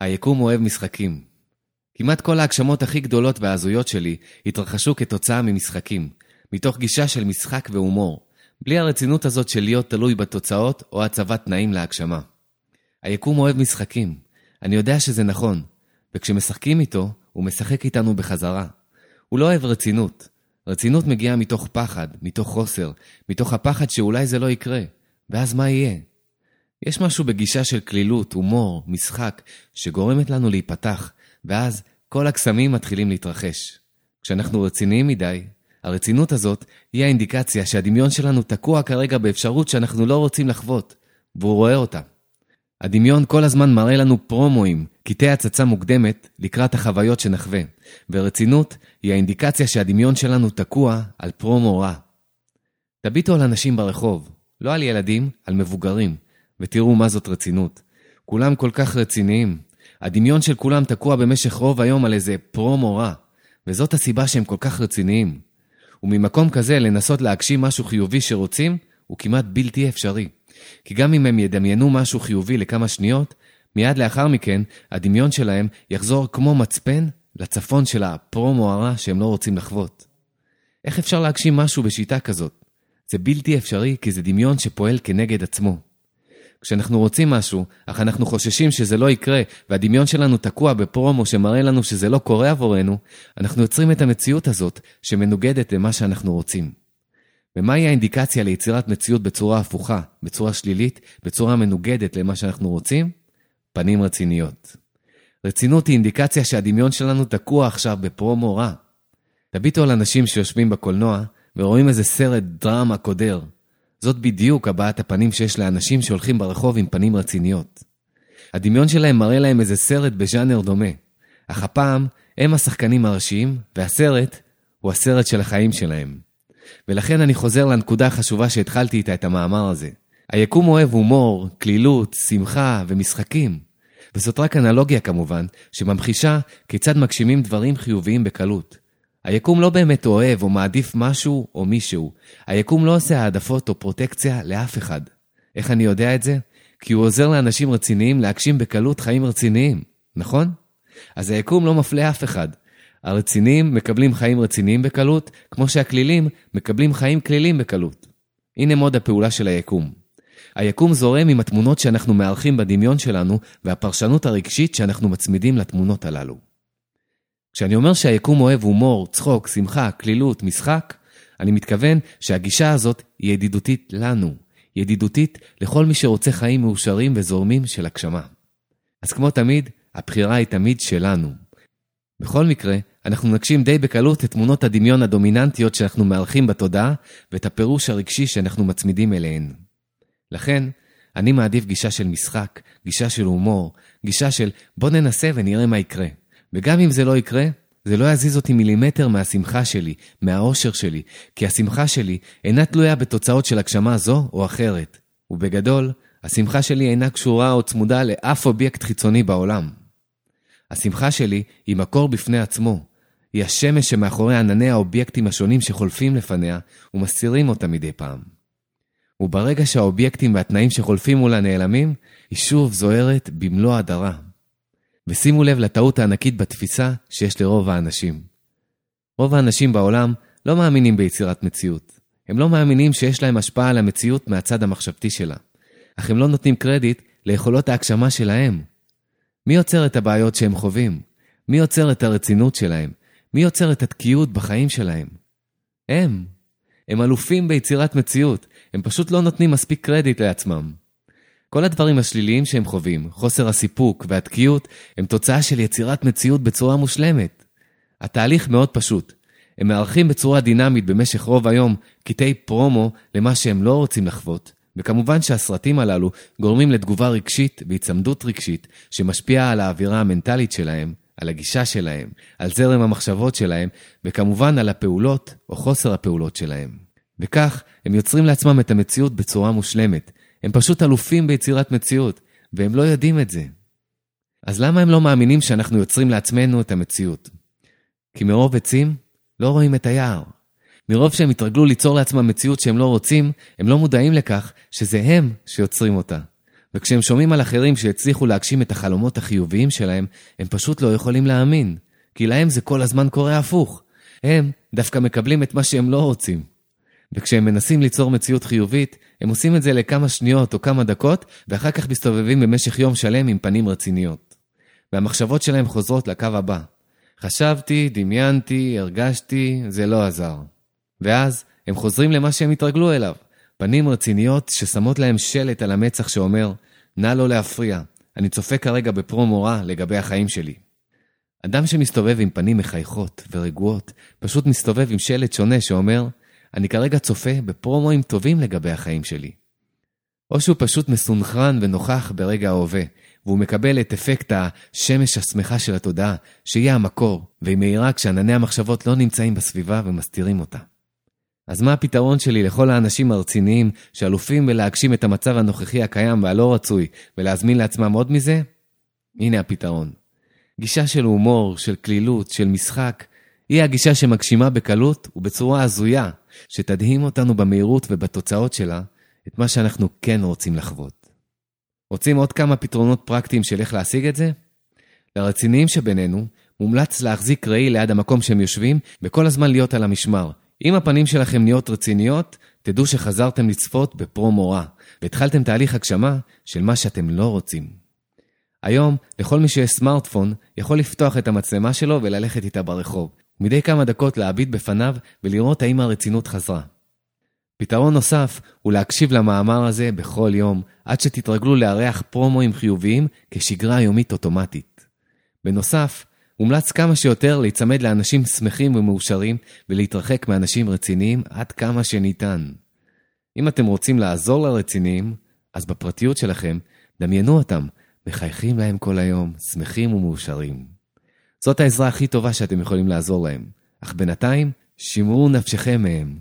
היקום אוהב משחקים. כמעט כל ההגשמות הכי גדולות וההזויות שלי התרחשו כתוצאה ממשחקים, מתוך גישה של משחק והומור, בלי הרצינות הזאת של להיות תלוי בתוצאות או הצבת תנאים להגשמה. היקום אוהב משחקים. אני יודע שזה נכון, וכשמשחקים איתו, הוא משחק איתנו בחזרה. הוא לא אוהב רצינות. רצינות מגיעה מתוך פחד, מתוך חוסר, מתוך הפחד שאולי זה לא יקרה, ואז מה יהיה? יש משהו בגישה של קלילות, הומור, משחק, שגורמת לנו להיפתח, ואז כל הקסמים מתחילים להתרחש. כשאנחנו רציניים מדי, הרצינות הזאת היא האינדיקציה שהדמיון שלנו תקוע כרגע באפשרות שאנחנו לא רוצים לחוות, והוא רואה אותה. הדמיון כל הזמן מראה לנו פרומואים, קטעי הצצה מוקדמת לקראת החוויות שנחווה, ורצינות היא האינדיקציה שהדמיון שלנו תקוע על פרומו רע. תביטו על אנשים ברחוב, לא על ילדים, על מבוגרים, ותראו מה זאת רצינות. כולם כל כך רציניים. הדמיון של כולם תקוע במשך רוב היום על איזה פרומו רע, וזאת הסיבה שהם כל כך רציניים. וממקום כזה לנסות להגשים משהו חיובי שרוצים, הוא כמעט בלתי אפשרי. כי גם אם הם ידמיינו משהו חיובי לכמה שניות, מיד לאחר מכן, הדמיון שלהם יחזור כמו מצפן לצפון של הפרומו הרע שהם לא רוצים לחוות. איך אפשר להגשים משהו בשיטה כזאת? זה בלתי אפשרי כי זה דמיון שפועל כנגד עצמו. כשאנחנו רוצים משהו, אך אנחנו חוששים שזה לא יקרה, והדמיון שלנו תקוע בפרומו שמראה לנו שזה לא קורה עבורנו, אנחנו יוצרים את המציאות הזאת, שמנוגדת למה שאנחנו רוצים. ומהי האינדיקציה ליצירת מציאות בצורה הפוכה, בצורה שלילית, בצורה מנוגדת למה שאנחנו רוצים? פנים רציניות. רצינות היא אינדיקציה שהדמיון שלנו תקוע עכשיו בפרומו רע. תביטו על אנשים שיושבים בקולנוע ורואים איזה סרט דרמה קודר, זאת בדיוק הבעת הפנים שיש לאנשים שהולכים ברחוב עם פנים רציניות. הדמיון שלהם מראה להם איזה סרט בז'אנר דומה, אך הפעם הם השחקנים הראשיים, והסרט הוא הסרט של החיים שלהם. ולכן אני חוזר לנקודה החשובה שהתחלתי איתה את המאמר הזה. היקום אוהב הומור, כלילות, שמחה ומשחקים. וזאת רק אנלוגיה כמובן, שממחישה כיצד מגשימים דברים חיוביים בקלות. היקום לא באמת אוהב או מעדיף משהו או מישהו. היקום לא עושה העדפות או פרוטקציה לאף אחד. איך אני יודע את זה? כי הוא עוזר לאנשים רציניים להגשים בקלות חיים רציניים, נכון? אז היקום לא מפלה אף אחד. הרציניים מקבלים חיים רציניים בקלות, כמו שהכלילים מקבלים חיים כלילים בקלות. הנה מוד הפעולה של היקום. היקום זורם עם התמונות שאנחנו מארחים בדמיון שלנו והפרשנות הרגשית שאנחנו מצמידים לתמונות הללו. כשאני אומר שהיקום אוהב הומור, צחוק, שמחה, כלילות, משחק, אני מתכוון שהגישה הזאת היא ידידותית לנו, ידידותית לכל מי שרוצה חיים מאושרים וזורמים של הגשמה. אז כמו תמיד, הבחירה היא תמיד שלנו. בכל מקרה, אנחנו נגשים די בקלות את תמונות הדמיון הדומיננטיות שאנחנו מארחים בתודעה ואת הפירוש הרגשי שאנחנו מצמידים אליהן. לכן, אני מעדיף גישה של משחק, גישה של הומור, גישה של בוא ננסה ונראה מה יקרה. וגם אם זה לא יקרה, זה לא יזיז אותי מילימטר מהשמחה שלי, מהאושר שלי, כי השמחה שלי אינה תלויה בתוצאות של הגשמה זו או אחרת. ובגדול, השמחה שלי אינה קשורה או צמודה לאף אובייקט חיצוני בעולם. השמחה שלי היא מקור בפני עצמו. היא השמש שמאחורי ענני האובייקטים השונים שחולפים לפניה ומסתירים אותה מדי פעם. וברגע שהאובייקטים והתנאים שחולפים מולה נעלמים, היא שוב זוהרת במלוא הדרה. ושימו לב לטעות הענקית בתפיסה שיש לרוב האנשים. רוב האנשים בעולם לא מאמינים ביצירת מציאות. הם לא מאמינים שיש להם השפעה על המציאות מהצד המחשבתי שלה. אך הם לא נותנים קרדיט ליכולות ההגשמה שלהם. מי יוצר את הבעיות שהם חווים? מי יוצר את הרצינות שלהם? מי יוצר את התקיעות בחיים שלהם? הם. הם אלופים ביצירת מציאות, הם פשוט לא נותנים מספיק קרדיט לעצמם. כל הדברים השליליים שהם חווים, חוסר הסיפוק והתקיעות, הם תוצאה של יצירת מציאות בצורה מושלמת. התהליך מאוד פשוט. הם מארחים בצורה דינמית במשך רוב היום קטעי פרומו למה שהם לא רוצים לחוות, וכמובן שהסרטים הללו גורמים לתגובה רגשית והיצמדות רגשית שמשפיעה על האווירה המנטלית שלהם, על הגישה שלהם, על זרם המחשבות שלהם, וכמובן על הפעולות או חוסר הפעולות שלהם. וכך, הם יוצרים לעצמם את המציאות בצורה מושלמת, הם פשוט אלופים ביצירת מציאות, והם לא יודעים את זה. אז למה הם לא מאמינים שאנחנו יוצרים לעצמנו את המציאות? כי מרוב עצים לא רואים את היער. מרוב שהם התרגלו ליצור לעצמם מציאות שהם לא רוצים, הם לא מודעים לכך שזה הם שיוצרים אותה. וכשהם שומעים על אחרים שהצליחו להגשים את החלומות החיוביים שלהם, הם פשוט לא יכולים להאמין. כי להם זה כל הזמן קורה הפוך. הם דווקא מקבלים את מה שהם לא רוצים. וכשהם מנסים ליצור מציאות חיובית, הם עושים את זה לכמה שניות או כמה דקות, ואחר כך מסתובבים במשך יום שלם עם פנים רציניות. והמחשבות שלהם חוזרות לקו הבא. חשבתי, דמיינתי, הרגשתי, זה לא עזר. ואז הם חוזרים למה שהם התרגלו אליו. פנים רציניות ששמות להם שלט על המצח שאומר, נא לא להפריע, אני צופה כרגע בפרומו רע לגבי החיים שלי. אדם שמסתובב עם פנים מחייכות ורגועות, פשוט מסתובב עם שלט שונה שאומר, אני כרגע צופה בפרומואים טובים לגבי החיים שלי. או שהוא פשוט מסונכרן ונוכח ברגע ההווה, והוא מקבל את אפקט השמש השמחה של התודעה, שהיא המקור, והיא מאירה כשענני המחשבות לא נמצאים בסביבה ומסתירים אותה. אז מה הפתרון שלי לכל האנשים הרציניים שאלופים בלהגשים את המצב הנוכחי הקיים והלא רצוי, ולהזמין לעצמם עוד מזה? הנה הפתרון. גישה של הומור, של קלילות, של משחק, היא הגישה שמגשימה בקלות ובצורה הזויה, שתדהים אותנו במהירות ובתוצאות שלה, את מה שאנחנו כן רוצים לחוות. רוצים עוד כמה פתרונות פרקטיים של איך להשיג את זה? לרציניים שבינינו, מומלץ להחזיק ראי ליד המקום שהם יושבים, וכל הזמן להיות על המשמר. אם הפנים שלכם נהיות רציניות, תדעו שחזרתם לצפות בפרומו רע, והתחלתם תהליך הגשמה של מה שאתם לא רוצים. היום, לכל מי שיש סמארטפון, יכול לפתוח את המצלמה שלו וללכת איתה ברחוב. מדי כמה דקות להביט בפניו ולראות האם הרצינות חזרה. פתרון נוסף הוא להקשיב למאמר הזה בכל יום, עד שתתרגלו לארח פרומואים חיוביים כשגרה יומית אוטומטית. בנוסף, מומלץ כמה שיותר להיצמד לאנשים שמחים ומאושרים ולהתרחק מאנשים רציניים עד כמה שניתן. אם אתם רוצים לעזור לרציניים, אז בפרטיות שלכם, דמיינו אותם מחייכים להם כל היום, שמחים ומאושרים. זאת העזרה הכי טובה שאתם יכולים לעזור להם, אך בינתיים, שמרו נפשכם מהם.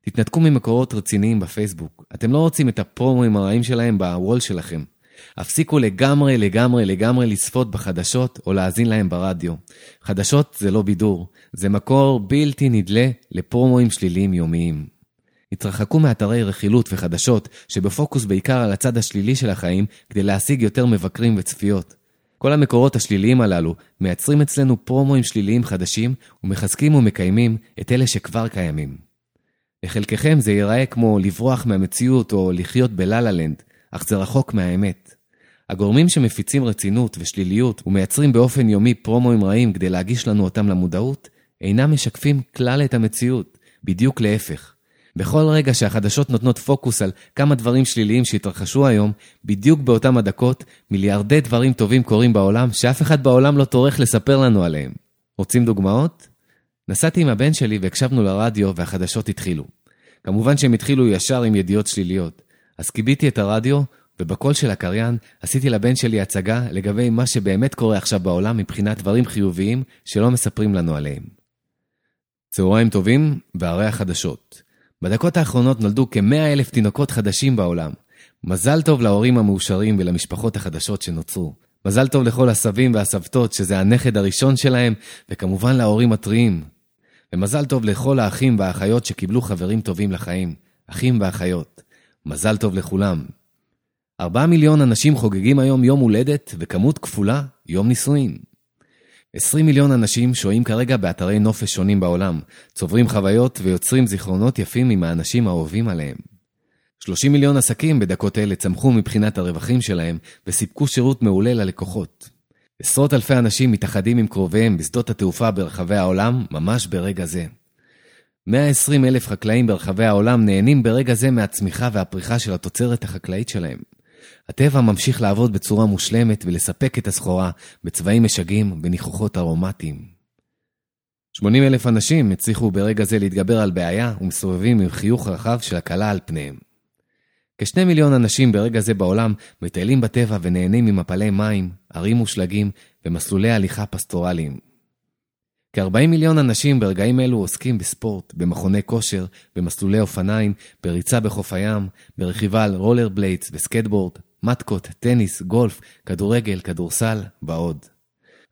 תתנתקו ממקורות רציניים בפייסבוק. אתם לא רוצים את הפרומואים הרעים שלהם בוול שלכם. הפסיקו לגמרי לגמרי לגמרי לצפות בחדשות או להאזין להם ברדיו. חדשות זה לא בידור, זה מקור בלתי נדלה לפרומואים שליליים יומיים. התרחקו מאתרי רכילות וחדשות שבפוקוס בעיקר על הצד השלילי של החיים כדי להשיג יותר מבקרים וצפיות. כל המקורות השליליים הללו מייצרים אצלנו פרומואים שליליים חדשים ומחזקים ומקיימים את אלה שכבר קיימים. לחלקכם זה ייראה כמו לברוח מהמציאות או לחיות בלה לנד, אך זה רחוק מהאמת. הגורמים שמפיצים רצינות ושליליות ומייצרים באופן יומי פרומואים רעים כדי להגיש לנו אותם למודעות, אינם משקפים כלל את המציאות, בדיוק להפך. בכל רגע שהחדשות נותנות פוקוס על כמה דברים שליליים שהתרחשו היום, בדיוק באותם הדקות, מיליארדי דברים טובים קורים בעולם, שאף אחד בעולם לא טורח לספר לנו עליהם. רוצים דוגמאות? נסעתי עם הבן שלי והקשבנו לרדיו והחדשות התחילו. כמובן שהם התחילו ישר עם ידיעות שליליות. אז כיביתי את הרדיו, ובקול של הקריין עשיתי לבן שלי הצגה לגבי מה שבאמת קורה עכשיו בעולם מבחינת דברים חיוביים שלא מספרים לנו עליהם. צהריים טובים והרי החדשות. בדקות האחרונות נולדו כ-100 אלף תינוקות חדשים בעולם. מזל טוב להורים המאושרים ולמשפחות החדשות שנוצרו. מזל טוב לכל הסבים והסבתות שזה הנכד הראשון שלהם, וכמובן להורים הטריים. ומזל טוב לכל האחים והאחיות שקיבלו חברים טובים לחיים, אחים ואחיות. מזל טוב לכולם. ארבעה מיליון אנשים חוגגים היום יום הולדת, וכמות כפולה, יום נישואין. 20 מיליון אנשים שוהים כרגע באתרי נופש שונים בעולם, צוברים חוויות ויוצרים זיכרונות יפים עם האנשים האהובים עליהם. 30 מיליון עסקים בדקות אלה צמחו מבחינת הרווחים שלהם וסיפקו שירות מעולה ללקוחות. עשרות אלפי אנשים מתאחדים עם קרוביהם בשדות התעופה ברחבי העולם ממש ברגע זה. 120 אלף חקלאים ברחבי העולם נהנים ברגע זה מהצמיחה והפריחה של התוצרת החקלאית שלהם. הטבע ממשיך לעבוד בצורה מושלמת ולספק את הסחורה בצבעים משגעים וניחוחות ארומטיים. 80 אלף אנשים הצליחו ברגע זה להתגבר על בעיה ומסתובבים עם חיוך רחב של הקלה על פניהם. כשני מיליון אנשים ברגע זה בעולם מטיילים בטבע ונהנים ממפלי מים, ערים ושלגים ומסלולי הליכה פסטורליים. כ-40 מיליון אנשים ברגעים אלו עוסקים בספורט, במכוני כושר, במסלולי אופניים, בריצה בחוף הים, ברכיבה על רולר בליידס וסקטבורד, מתקות, טניס, גולף, כדורגל, כדורסל ועוד.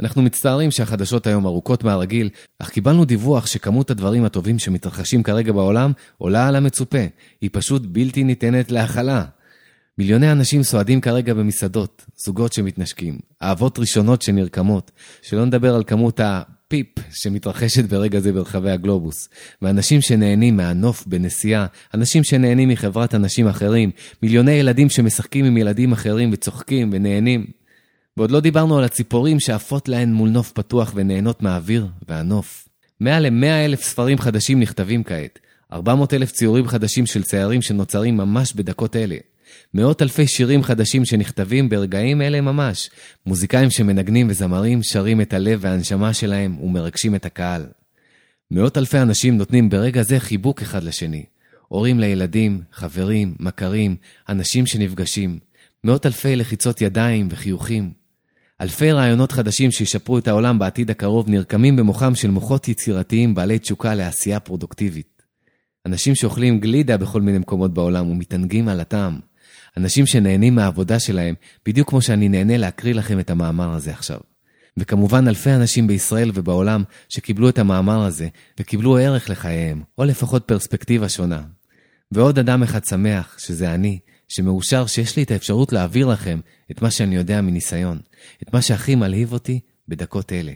אנחנו מצטערים שהחדשות היום ארוכות מהרגיל, אך קיבלנו דיווח שכמות הדברים הטובים שמתרחשים כרגע בעולם עולה על המצופה. היא פשוט בלתי ניתנת להכלה. מיליוני אנשים סועדים כרגע במסעדות, זוגות שמתנשקים, אהבות ראשונות שנרקמות, שלא נדבר על כמות הפיפ שמתרחשת ברגע זה ברחבי הגלובוס, ואנשים שנהנים מהנוף בנסיעה, אנשים שנהנים מחברת אנשים אחרים, מיליוני ילדים שמשחקים עם ילדים אחרים וצוחקים ונהנים. ועוד לא דיברנו על הציפורים שעפות להן מול נוף פתוח ונהנות מהאוויר והנוף. מעל ל-100 אלף ספרים חדשים נכתבים כעת, 400 אלף ציורים חדשים של ציירים שנוצרים ממש בדקות אלה. מאות אלפי שירים חדשים שנכתבים ברגעים אלה ממש. מוזיקאים שמנגנים וזמרים שרים את הלב והנשמה שלהם ומרגשים את הקהל. מאות אלפי אנשים נותנים ברגע זה חיבוק אחד לשני. הורים לילדים, חברים, מכרים, אנשים שנפגשים. מאות אלפי לחיצות ידיים וחיוכים. אלפי רעיונות חדשים שישפרו את העולם בעתיד הקרוב נרקמים במוחם של מוחות יצירתיים בעלי תשוקה לעשייה פרודוקטיבית. אנשים שאוכלים גלידה בכל מיני מקומות בעולם ומתענגים על הטעם. אנשים שנהנים מהעבודה שלהם, בדיוק כמו שאני נהנה להקריא לכם את המאמר הזה עכשיו. וכמובן אלפי אנשים בישראל ובעולם שקיבלו את המאמר הזה וקיבלו ערך לחייהם, או לפחות פרספקטיבה שונה. ועוד אדם אחד שמח, שזה אני, שמאושר שיש לי את האפשרות להעביר לכם את מה שאני יודע מניסיון, את מה שהכי מלהיב אותי בדקות אלה.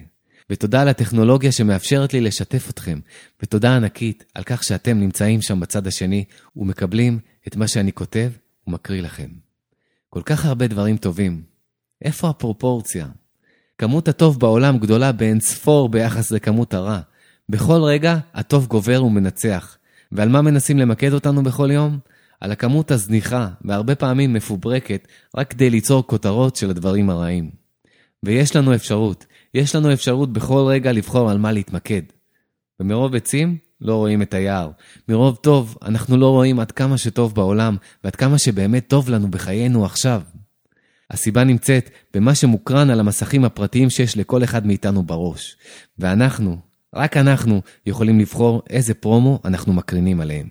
ותודה על הטכנולוגיה שמאפשרת לי לשתף אתכם, ותודה ענקית על כך שאתם נמצאים שם בצד השני ומקבלים את מה שאני כותב ומקריא לכם. כל כך הרבה דברים טובים. איפה הפרופורציה? כמות הטוב בעולם גדולה באין ספור ביחס לכמות הרע. בכל רגע הטוב גובר ומנצח. ועל מה מנסים למקד אותנו בכל יום? על הכמות הזניחה, והרבה פעמים מפוברקת, רק כדי ליצור כותרות של הדברים הרעים. ויש לנו אפשרות, יש לנו אפשרות בכל רגע לבחור על מה להתמקד. ומרוב עצים, לא רואים את היער. מרוב טוב, אנחנו לא רואים עד כמה שטוב בעולם, ועד כמה שבאמת טוב לנו בחיינו עכשיו. הסיבה נמצאת במה שמוקרן על המסכים הפרטיים שיש לכל אחד מאיתנו בראש. ואנחנו, רק אנחנו, יכולים לבחור איזה פרומו אנחנו מקרינים עליהם.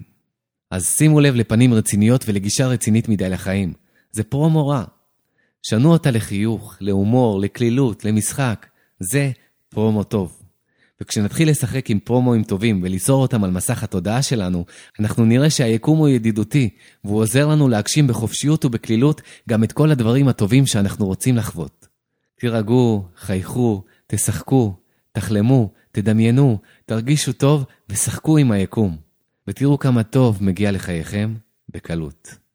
אז שימו לב לפנים רציניות ולגישה רצינית מדי לחיים. זה פרומו רע. שנו אותה לחיוך, להומור, לקלילות, למשחק. זה פרומו טוב. וכשנתחיל לשחק עם פרומואים טובים וליצור אותם על מסך התודעה שלנו, אנחנו נראה שהיקום הוא ידידותי, והוא עוזר לנו להגשים בחופשיות ובקלילות גם את כל הדברים הטובים שאנחנו רוצים לחוות. תירגעו, חייכו, תשחקו, תחלמו, תדמיינו, תרגישו טוב ושחקו עם היקום. ותראו כמה טוב מגיע לחייכם בקלות.